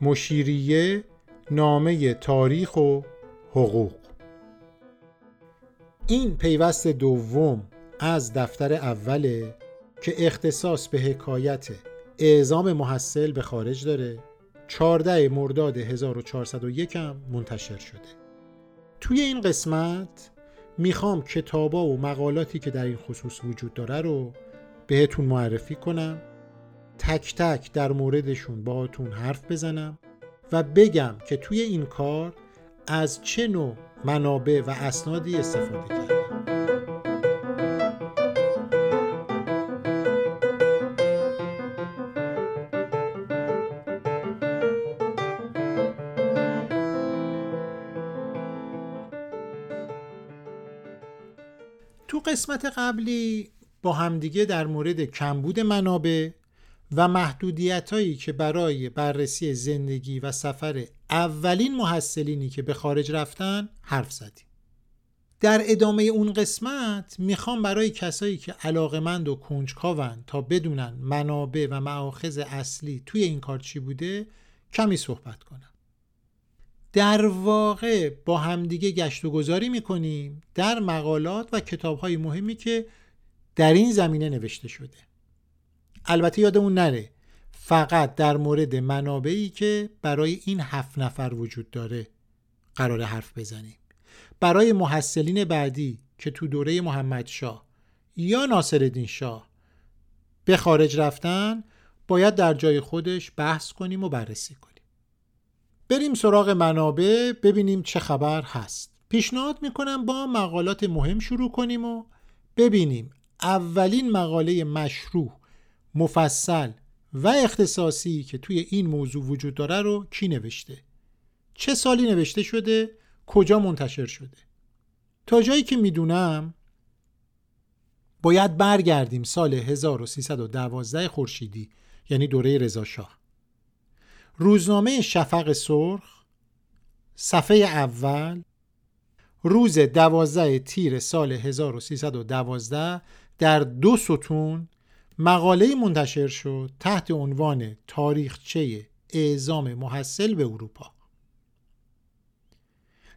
مشیریه نامه تاریخ و حقوق. این پیوست دوم از دفتر اوله که اختصاص به حکایت اعزام محصل به خارج داره 14 مرداد 1401 هم منتشر شده. توی این قسمت می‌خوام کتابا و مقالاتی که در این خصوص وجود داره رو بهتون معرفی کنم. تک تک در موردشون باهاتون حرف بزنم و بگم که توی این کار از چه نوع منابع و اسنادی استفاده کردم. تو قسمت قبلی با همدیگه در مورد کمبود منابع و محدودیت هایی که برای بررسی زندگی و سفر اولین محصلینی که به خارج رفتن حرف زدیم. در ادامه اون قسمت می‌خوام برای کسایی که علاقمند و کنجکاون تا بدونن منابع و معاخذ اصلی توی این کار چی بوده کمی صحبت کنم. در واقع با همدیگه گشت و گذاری می‌کنیم در مقالات و کتاب های مهمی که در این زمینه نوشته شده. البته یادمون نره فقط در مورد منابعی که برای این هفت نفر وجود داره قرار حرف بزنیم. برای محصلین بعدی که تو دوره محمد شاه یا ناصرالدین شاه به خارج رفتن باید در جای خودش بحث کنیم و بررسی کنیم. بریم سراغ منابع ببینیم چه خبر هست. پیشنهاد می‌کنم با مقالات مهم شروع کنیم و ببینیم اولین مقاله مشروع مفصل و اختصاصی که توی این موضوع وجود داره رو کی نوشته؟ چه سالی نوشته شده؟ کجا منتشر شده؟ تا جایی که می‌دونم باید برگردیم سال 1312 خورشیدی یعنی دوره رضا شاه. روزنامه شفق سرخ صفحه اول روز دوازده تیر سال 1312 در دو ستون مقاله منتشر شد تحت عنوان تاریخچه اعزام محصل به اروپا.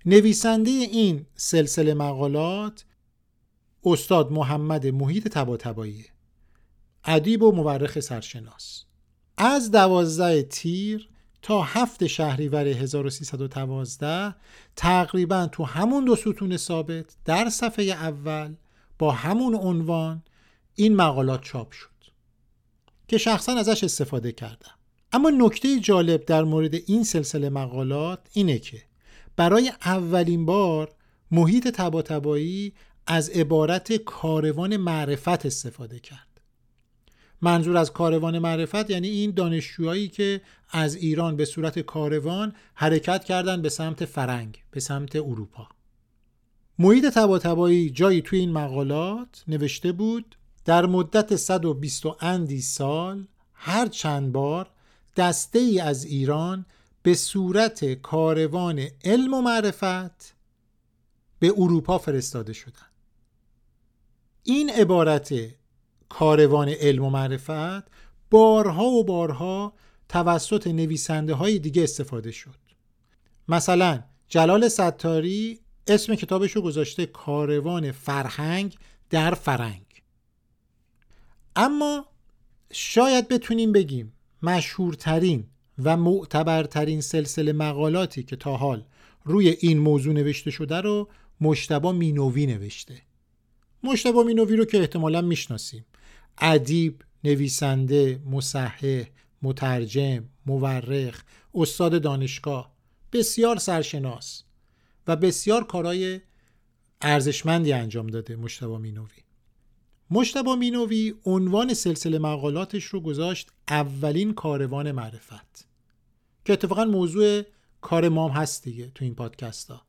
نویسنده این سلسله مقالات استاد محمد محیط تباتبایی ادیب و مورخ سرشناس. از دوازده تیر تا هفت شهریور 1312 تقریبا تو همون دو ستون ثابت در صفحه اول با همون عنوان این مقالات چاپ شد که شخصا ازش استفاده کردم. اما نکته جالب در مورد این سلسله مقالات اینه که برای اولین بار محیط تباتبایی از عبارت کاروان معرفت استفاده کرد. منظور از کاروان معرفت یعنی این دانشجوهایی که از ایران به صورت کاروان حرکت کردند به سمت فرنگ به سمت اروپا. محیط تباتبایی جایی توی این مقالات نوشته بود در مدت 120 اندی سال هر چند بار دسته ای از ایران به صورت کاروان علم و معرفت به اروپا فرستاده شدند. این عبارت کاروان علم و معرفت بارها و بارها توسط نویسنده های دیگه استفاده شد. مثلا جلال ستاری اسم کتابش رو گذاشته کاروان فرهنگ در فرنگ. اما شاید بتونیم بگیم مشهورترین و معتبرترین سلسله مقالاتی که تا حال روی این موضوع نوشته شده رو مجتبی مینوی نوشته. مجتبی مینوی رو که احتمالا می‌شناسیم. ادیب نویسنده مصحح مترجم مورخ استاد دانشگاه بسیار سرشناس و بسیار کارهای ارزشمندی انجام داده مجتبی مینوی مجتبی مینوی عنوان سلسله مقالاتش رو گذاشت اولین کاروان معرفت که اتفاقا موضوع کار مام هست دیگه تو این پادکست ها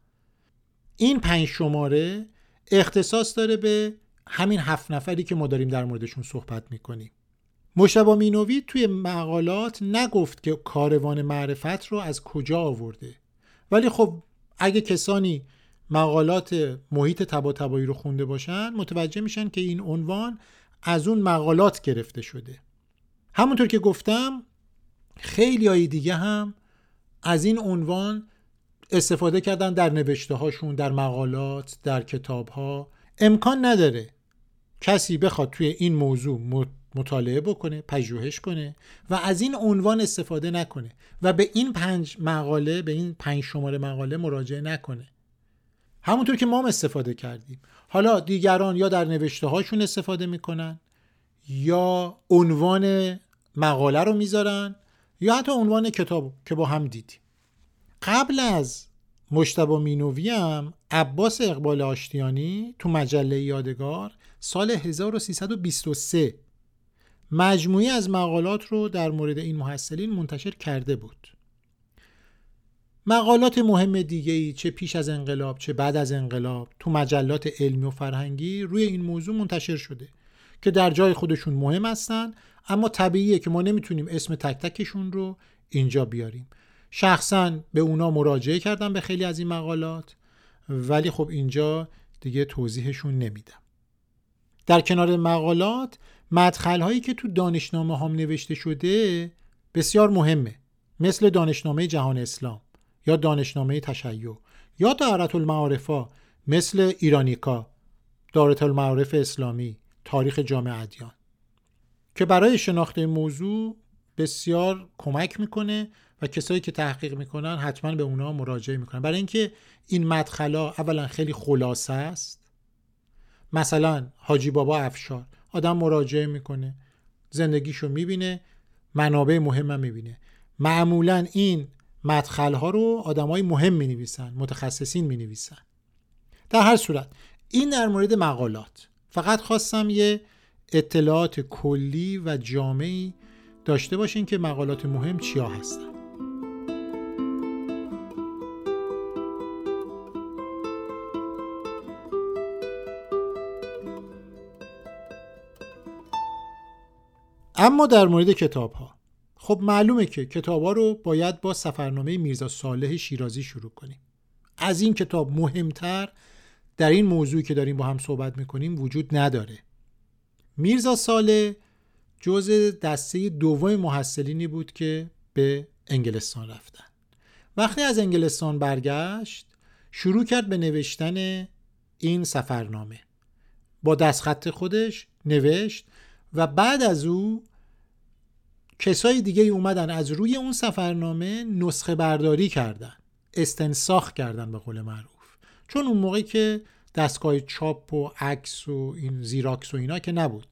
این پنج شماره اختصاص داره به همین هفت نفری که ما داریم در موردشون صحبت می‌کنیم. مشتبا مینوی توی مقالات نگفت که کاروان معرفت رو از کجا آورده. ولی خب اگه کسانی مقالات محیط تبا رو خونده باشن متوجه میشن که این عنوان از اون مقالات گرفته شده. همونطور که گفتم خیلی های دیگه هم از این عنوان استفاده کردن در نوشته هاشون در مقالات در کتاب ها امکان نداره کسی بخواد توی این موضوع مطالعه بکنه پژوهش کنه و از این عنوان استفاده نکنه و به این پنج مقاله به این پنج شماره مقاله مراجعه نکنه. همونطور که ما هم استفاده کردیم. حالا دیگران یا در نوشته هاشون استفاده می‌کنن یا عنوان مقاله رو می‌ذارن یا حتی عنوان کتاب که با هم دیدیم. قبل از مشتبه مینوی هم عباس اقبال آشتیانی تو مجله یادگار سال 1323 مجموعی از مقالات رو در مورد این محصلین منتشر کرده بود. مقالات مهم دیگه ای چه پیش از انقلاب چه بعد از انقلاب تو مجلات علمی و فرهنگی روی این موضوع منتشر شده که در جای خودشون مهم هستن اما طبیعیه که ما نمی‌تونیم اسم تک تکشون رو اینجا بیاریم. شخصا به اونا مراجعه کردم به خیلی از این مقالات ولی خب اینجا دیگه توضیحشون نمیدم. در کنار مقالات مدخل هایی که تو دانشنامه هم نوشته شده بسیار مهمه مثل دانشنامه جهان اسلام. یا دانشنامه تشیع یا دارت المعارفا مثل ایرانیکا دارت المعارف اسلامی تاریخ جامعه ادیان که برای شناخت موضوع بسیار کمک می‌کنه و کسایی که تحقیق می‌کنن حتما به اونا مراجعه می‌کنن. برای اینکه این مدخلا اولا خیلی خلاصه است. مثلا حاجی بابا افشار آدم مراجعه می‌کنه زندگیشو می‌بینه منابع مهم هم می‌بینه. معمولا این مدخل ها رو آدم های مهم می نویسن متخصصین می نویسن در هر صورت این در مورد مقالات. فقط خواستم یه اطلاعات کلی و جامعی داشته باشین که مقالات مهم چیا هستن. اما در مورد کتاب ها خب معلومه که کتاب ها رو باید با سفرنامه میرزا صالح شیرازی شروع کنیم. از این کتاب مهمتر در این موضوعی که داریم با هم صحبت می‌کنیم وجود نداره. میرزا صالح جز دسته دوم محصلینی بود که به انگلستان رفتن. وقتی از انگلستان برگشت شروع کرد به نوشتن این سفرنامه. با دستخط خودش نوشت و بعد از او کسای دیگه اومدن از روی اون سفرنامه نسخه برداری کردن استنساخ کردن به قول معروف. چون اون موقع که دستگاه چاپ و عکس و این زیراکس و اینا که نبود.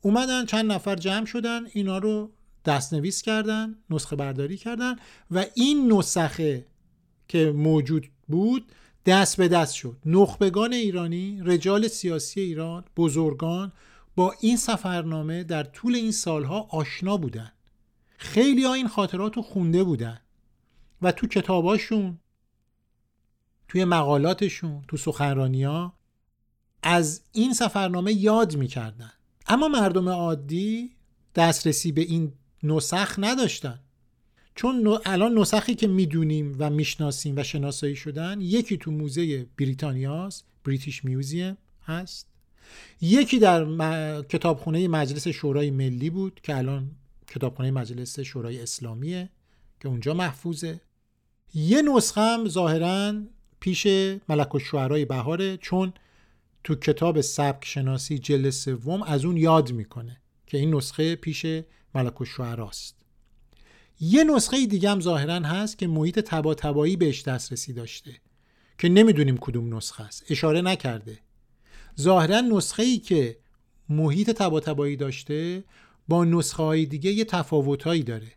اومدن چند نفر جمع شدن اینا رو دستنویس کردن نسخه برداری کردن و این نسخه که موجود بود دست به دست شد. نخبگان ایرانی رجال سیاسی ایران بزرگان با این سفرنامه در طول این سالها آشنا بودن. خیلی ها این خاطرات رو خونده بودن و تو کتاباشون توی مقالاتشون تو سخنرانی ها از این سفرنامه یاد می‌کردن. اما مردم عادی دسترسی به این نسخ نداشتن. چون الان نسخی که می‌دونیم و می‌شناسیم و شناسایی شدن یکی تو موزه بریتانیاست بریتیش میوزیم هست. یکی در کتابخونه مجلس شورای ملی بود که الان کتابخانه مجلس شورای اسلامیه که اونجا محفوظه. یه نسخه هم ظاهرا پیش ملک الشعرای بهاره چون تو کتاب سبک شناسی جلد سوم از اون یاد می‌کنه که این نسخه پیش ملک الشعراست یه نسخه دیگه هم ظاهرا هست که محیط تبا تبایی بهش دسترسی داشته که نمی‌دونیم کدوم نسخه است. اشاره نکرده. ظاهرا نسخه ای که محیط تبا تبایی داشته با نسخه های دیگه یه تفاوت داره.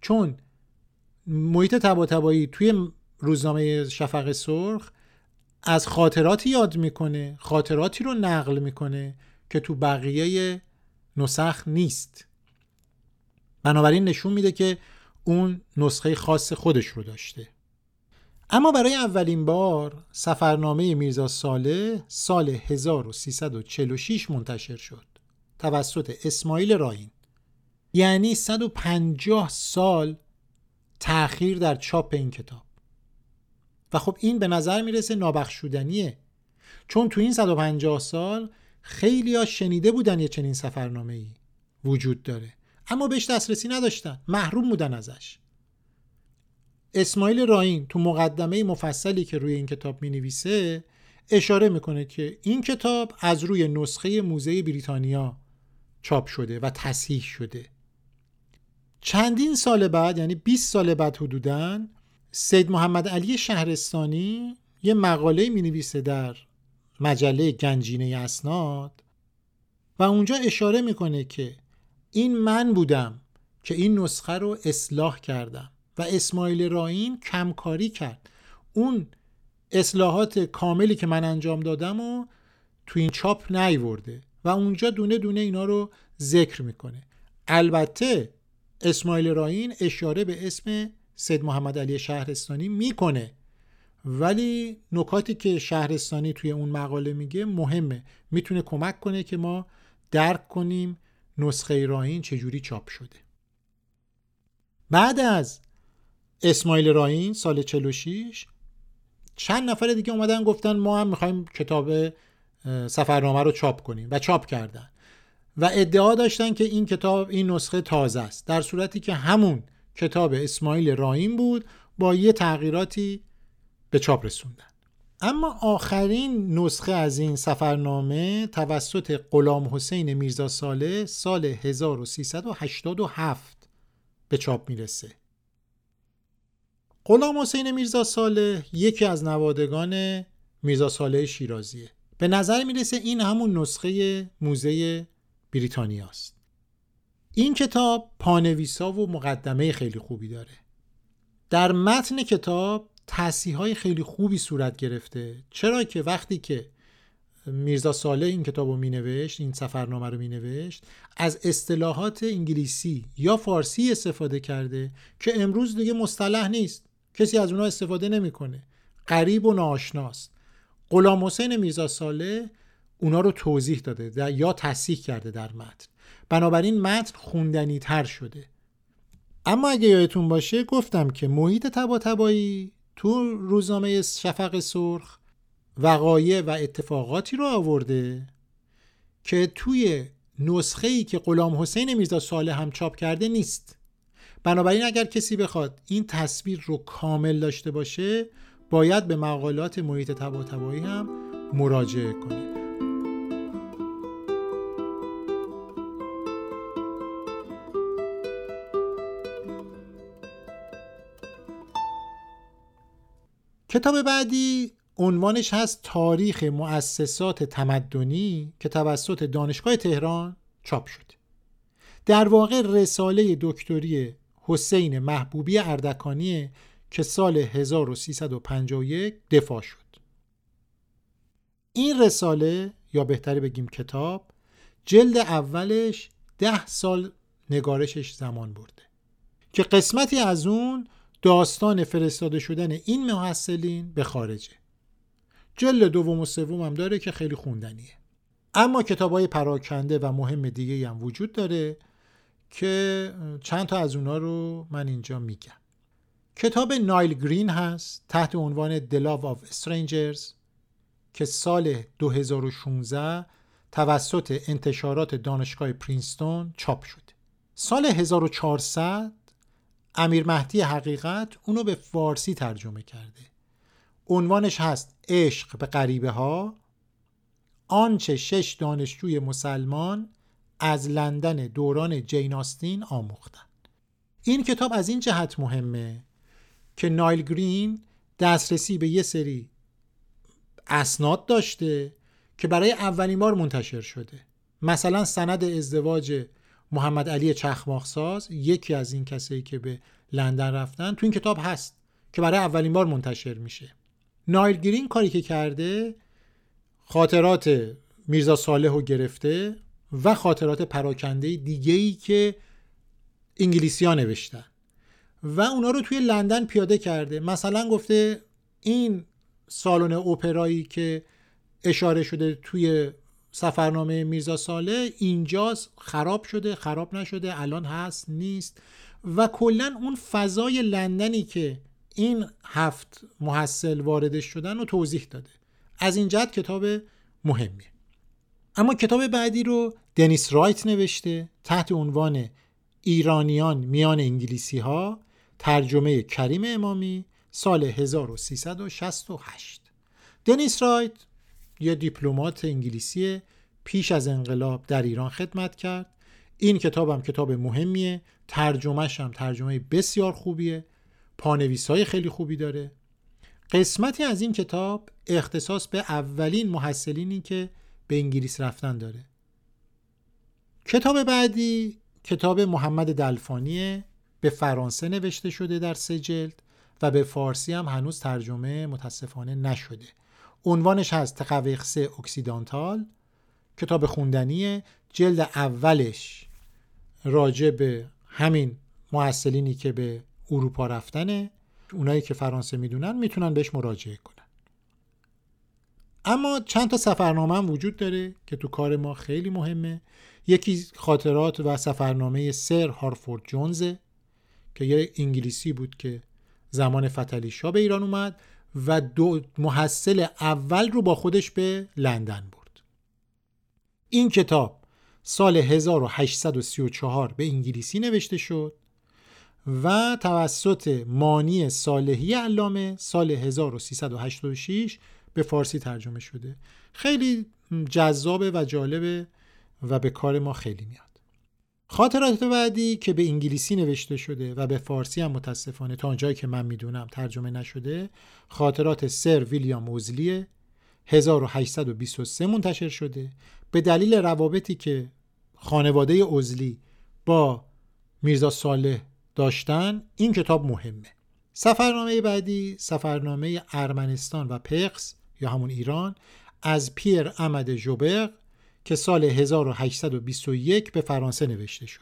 چون محیط تبا توی روزنامه شفق سرخ از خاطراتی یاد می‌کنه خاطراتی رو نقل می‌کنه که تو بقیه نسخ نیست. بنابراین نشون میده که اون نسخه خاص خودش رو داشته. اما برای اولین بار سفرنامه میرزا ساله سال 1346 منتشر شد. توسط اسماعیل راین یعنی 150 سال تأخیر در چاپ این کتاب. و خب این به نظر می‌رسه نابخشودنیه. چون تو این 150 سال خیلی ها شنیده بودن یه چنین سفرنامه ای وجود داره. اما بهش دسترسی نداشتن. محروم بودن ازش. اسماعیل راین تو مقدمه مفصلی که روی این کتاب می نویسه اشاره می‌کنه که این کتاب از روی نسخه موزه بریتانیا چاپ شده و تصحیح شده. چندین سال بعد یعنی 20 سال بعد حدوداً سید محمد علی شهرستانی یه مقاله می نویسه در مجله گنجینه اسناد و اونجا اشاره می‌کنه که این من بودم که این نسخه رو اصلاح کردم و اسماعیل راین کمکاری کرد. اون اصلاحات کاملی که من انجام دادم و تو این چاپ نیورده و اونجا دونه دونه اینا رو ذکر می‌کنه. البته اسماعیل راین اشاره به اسم سید محمد علی شهرستانی می‌کنه. ولی نکاتی که شهرستانی توی اون مقاله میگه مهمه. می‌تونه کمک کنه که ما درک کنیم نسخه راین چجوری چاپ شده. بعد از اسماعیل راین سال 46 چند نفر دیگه اومدن گفتن ما هم می‌خوایم کتاب سفرنامه رو چاپ کنیم و چاپ کردن. و ادعا داشتن که این کتاب این نسخه تازه است. در صورتی که همون کتاب اسماعیل راین بود با یه تغییراتی به چاپ رسوندن. اما آخرین نسخه از این سفرنامه توسط غلام حسین میرزا ساله سال 1387 به چاپ می‌رسه. غلام حسین میرزا ساله یکی از نوادگان میرزا ساله شیرازیه. به نظر می‌رسه این همون نسخه موزه بریتانیاست. این کتاب پانویسا و مقدمه خیلی خوبی داره. در متن کتاب تصیح های خیلی خوبی صورت گرفته. چرا که وقتی که میرزا ساله این کتاب رو می نوشت این سفرنامه رو می نوشت از اصطلاحات انگلیسی یا فارسی استفاده کرده که امروز دیگه مصطلح نیست. کسی از اونها استفاده نمی‌کنه. غریب و ناآشناست. غلام حسین میرزا ساله اونا رو توضیح داده یا تصحیح کرده در متن. بنابراین متن خوندنی تر شده. اما اگه یادتون باشه گفتم که محیط تبا تبایی تو روزنامه شفق سرخ وقایع و اتفاقاتی رو آورده که توی نسخه ای که غلام حسین میرزا صالح هم چاپ کرده نیست. بنابراین اگر کسی بخواد این تصویر رو کامل داشته باشه باید به مقالات محیط تبا تبایی هم مراجعه کنه. کتاب بعدی عنوانش هست تاریخ مؤسسات تمدنی. که توسط دانشگاه تهران چاپ شده در واقع رساله دکتری حسین محبوبی اردکانی که سال 1351 دفاع شد. این رساله یا بهتری بگیم کتاب جلد اولش ده سال نگارشش زمان برده. که قسمتی از اون داستان فرستاده شدن این محصلین به خارجه. جلد دوم و سوم هم داره که خیلی خوندنیه. اما کتاب های پراکنده و مهم دیگه هم وجود داره که چند تا از اونا رو من اینجا میگم. کتاب نایل گرین هست تحت عنوان The Love of Strangers که سال 2016 توسط انتشارات دانشگاه پرینستون چاپ شده. سال 1400 امیر مهدی حقیقت اونو به فارسی ترجمه کرده. عنوانش هست عشق به غریبه ها آنچه شش دانشجوی مسلمان از لندن دوران جین آستین آموختن این کتاب از این جهت مهمه که نایل گرین دسترسی به یه سری اسناد داشته که برای اولین بار منتشر شده. مثلا سند ازدواج محمد علی چخماخساز یکی از این کسایی که به لندن رفتن تو این کتاب هست که برای اولین بار منتشر میشه. نایل گرین کاری که کرده خاطرات میرزا صالح رو گرفته و خاطرات پراکنده دیگه ای که انگلیسی ها نوشتن. و اونا رو توی لندن پیاده کرده. مثلا گفته این سالن اپرایی که اشاره شده توی سفرنامه میرزا ساله اینجاست خراب شده خراب نشده الان هست نیست. و کلا اون فضای لندنی که این هفت محصل واردش شدن رو توضیح داده. از این جهت کتاب مهمیه. اما کتاب بعدی رو دنیس رایت نوشته تحت عنوان ایرانیان میان انگلیسی ها ترجمه کریم امامی سال 1368 دنیس رایت یه دیپلمات انگلیسی پیش از انقلاب در ایران خدمت کرد. این کتابم کتاب مهمیه. ترجمهش هم ترجمه بسیار خوبیه. پانویس های خیلی خوبی داره. قسمتی از این کتاب اختصاص به اولین محصلینی که به انگلیس رفتن داره. کتاب بعدی کتاب محمد دلفانیه. به فرانسه نوشته شده در سه جلد و به فارسی هم هنوز ترجمه متاسفانه نشده. عنوانش هست تقویقسه occidental کتاب خوندنیه جلد اولش راجع به همین محصلینی که به اروپا رفتنه. اونایی که فرانسه می‌دونن می‌تونن بهش مراجعه کنن. اما چند تا سفرنامه هم وجود داره که تو کار ما خیلی مهمه. یکی خاطرات و سفرنامه سر هارفورد جونزه که یه انگلیسی بود که زمان فتلی شاه به ایران اومد. و دو محصل اول رو با خودش به لندن برد. این کتاب سال 1834 به انگلیسی نوشته شد و توسط مانی صالحی علامه سال 1386 به فارسی ترجمه شده. خیلی جذابه و جالبه و به کار ما خیلی میاد. خاطرات بعدی که به انگلیسی نوشته شده و به فارسی هم متاسفانه تا آنجایی که من می‌دونم ترجمه نشده خاطرات سر ویلیام اوزلی 1823 منتشر شده. به دلیل روابطی که خانواده اوزلی با میرزا صالح داشتن این کتاب مهمه. سفرنامه بعدی سفرنامه ارمنستان و پقس یا همون ایران از پیر امد جوبرگ که سال 1821 به فرانسه نوشته شد.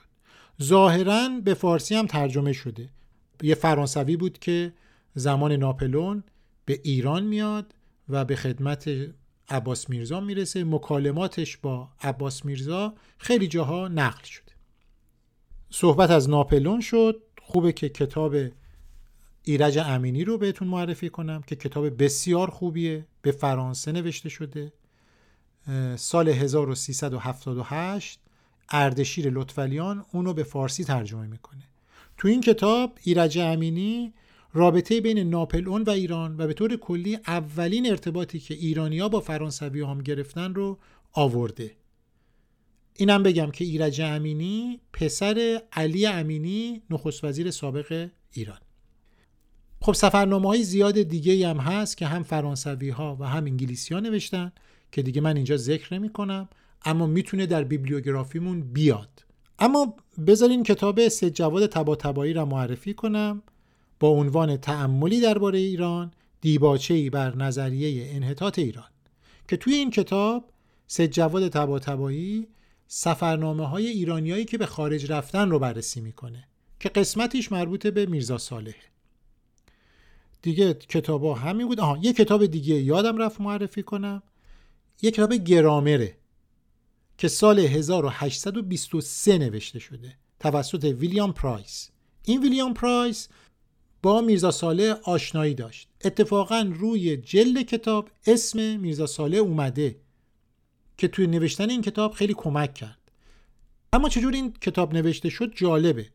ظاهرا به فارسی هم ترجمه شده. یه فرانسوی بود که زمان ناپلون به ایران میاد و به خدمت عباس میرزا می‌رسه. مکالماتش با عباس میرزا خیلی جاها نقل شده. صحبت از ناپلون شد. خوبه که کتاب ایرج امینی رو بهتون معرفی کنم که کتاب بسیار خوبیه. به فرانسه نوشته شده. سال 1378 اردشیر لطفلیان اونو به فارسی ترجمه می‌کنه. تو این کتاب ایرج امینی رابطه بین ناپلئون و ایران و به طور کلی اولین ارتباطی که ایرانیا با فرانسوی هم گرفتن رو آورده. اینم بگم که ایرج امینی پسر علی امینی نخست وزیر سابق ایران. خب سفرنامه های زیاد دیگه هم هست که هم فرانسوی ها و هم انگلیسی ها نوشتن که دیگه من اینجا ذکر نمی کنم اما می‌تونه در بیبلیوگرافیمون بیاد. اما بذارین کتاب سه جواد تبا تبایی را معرفی کنم با عنوان تعملی درباره ایران دیباچه‌ای بر نظریه انحطاط ایران که توی این کتاب سه جواد تبا تبایی سفرنامه های ایرانیایی که به خارج رفتن رو بررسی می‌کنه که قسمتیش مربوط به میرزا صالحه دیگه کتاب ها همین بود. آها یه کتاب دیگه یادم رفت معرفی کنم. یه کتاب گرامره که سال 1823 نوشته شده توسط ویلیام پرایس. این ویلیام پرایس با میرزا ساله آشنایی داشت. اتفاقا روی جلد کتاب اسم میرزا ساله اومده که توی نوشتن این کتاب خیلی کمک کرد. اما چجور این کتاب نوشته شد جالبه.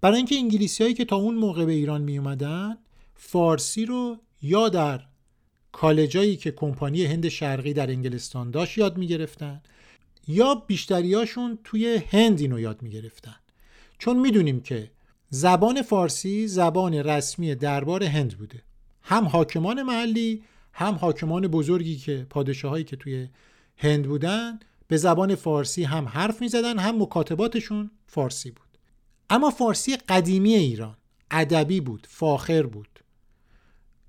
برای اینکه انگلیسی هایی که تا اون موقع به ایران می اومدن فارسی رو یا در کالجایی که کمپانی هند شرقی در انگلستان داشت یاد می گرفتن یا بیشتریاشون توی هند اینو یاد می گرفتن چون می‌دونیم که زبان فارسی زبان رسمی دربار هند بوده. هم حاکمان محلی هم حاکمان بزرگی که پادشاهایی که توی هند بودن به زبان فارسی هم حرف می زدن هم مکاتباتشون فارسی بود. اما فارسی قدیمی ایران ادبی بود فاخر بود.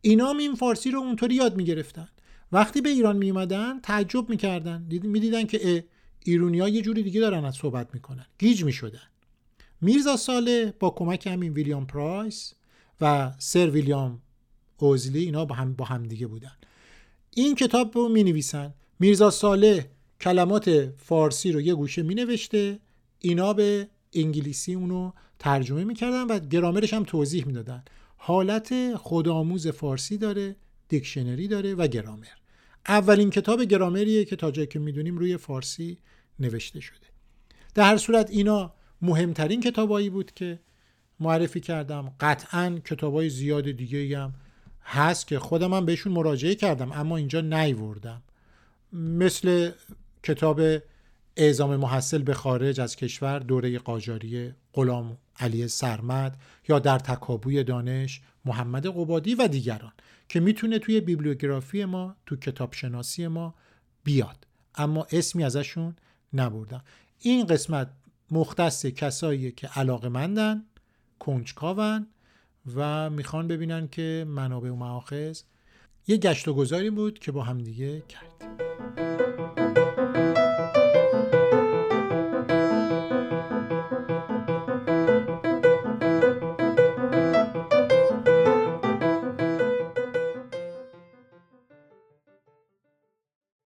اینا هم این فارسی رو اونطوری یاد می‌گرفتن. وقتی به ایران میومدن تعجب می‌کردن. می‌دیدن که ایرونی ها یه جوری دیگه دارن از صحبت می‌کنن. گیج می‌شدن. میرزا ساله با کمک همین ویلیام پرایس و سر ویلیام اوزلی اینا با هم, با هم دیگه بودن. این کتاب رو می نویسن میرزا ساله کلمات فارسی رو یه گوشه می نوشته اینا به انگلیسی اونو ترجمه می‌کردن و گرامرش هم توضیح می‌دادن. حالت خودآموز فارسی داره دیکشنری داره و گرامر. اولین کتاب گرامریه که تا جایی که می‌دونیم روی فارسی نوشته شده. در هر صورت اینا مهمترین کتابایی بود که معرفی کردم. قطعا کتاب های زیاد دیگه هم هست که خودم هم بهشون مراجعه کردم اما اینجا نیوردم. مثل کتاب اعزام محصل به خارج از کشور دوره قاجاری غلام علی سرمد یا در تکابوی دانش محمد قبادی و دیگران که می‌تونه توی بیبلیوگرافی ما تو کتاب شناسی ما بیاد. اما اسمی ازشون نبردم. این قسمت مختص کسایی که علاقه مندن کنجکاون و می‌خوان ببینن که منابع و معاخذ یه گشت و گذاری بود که با همدیگه کردیم.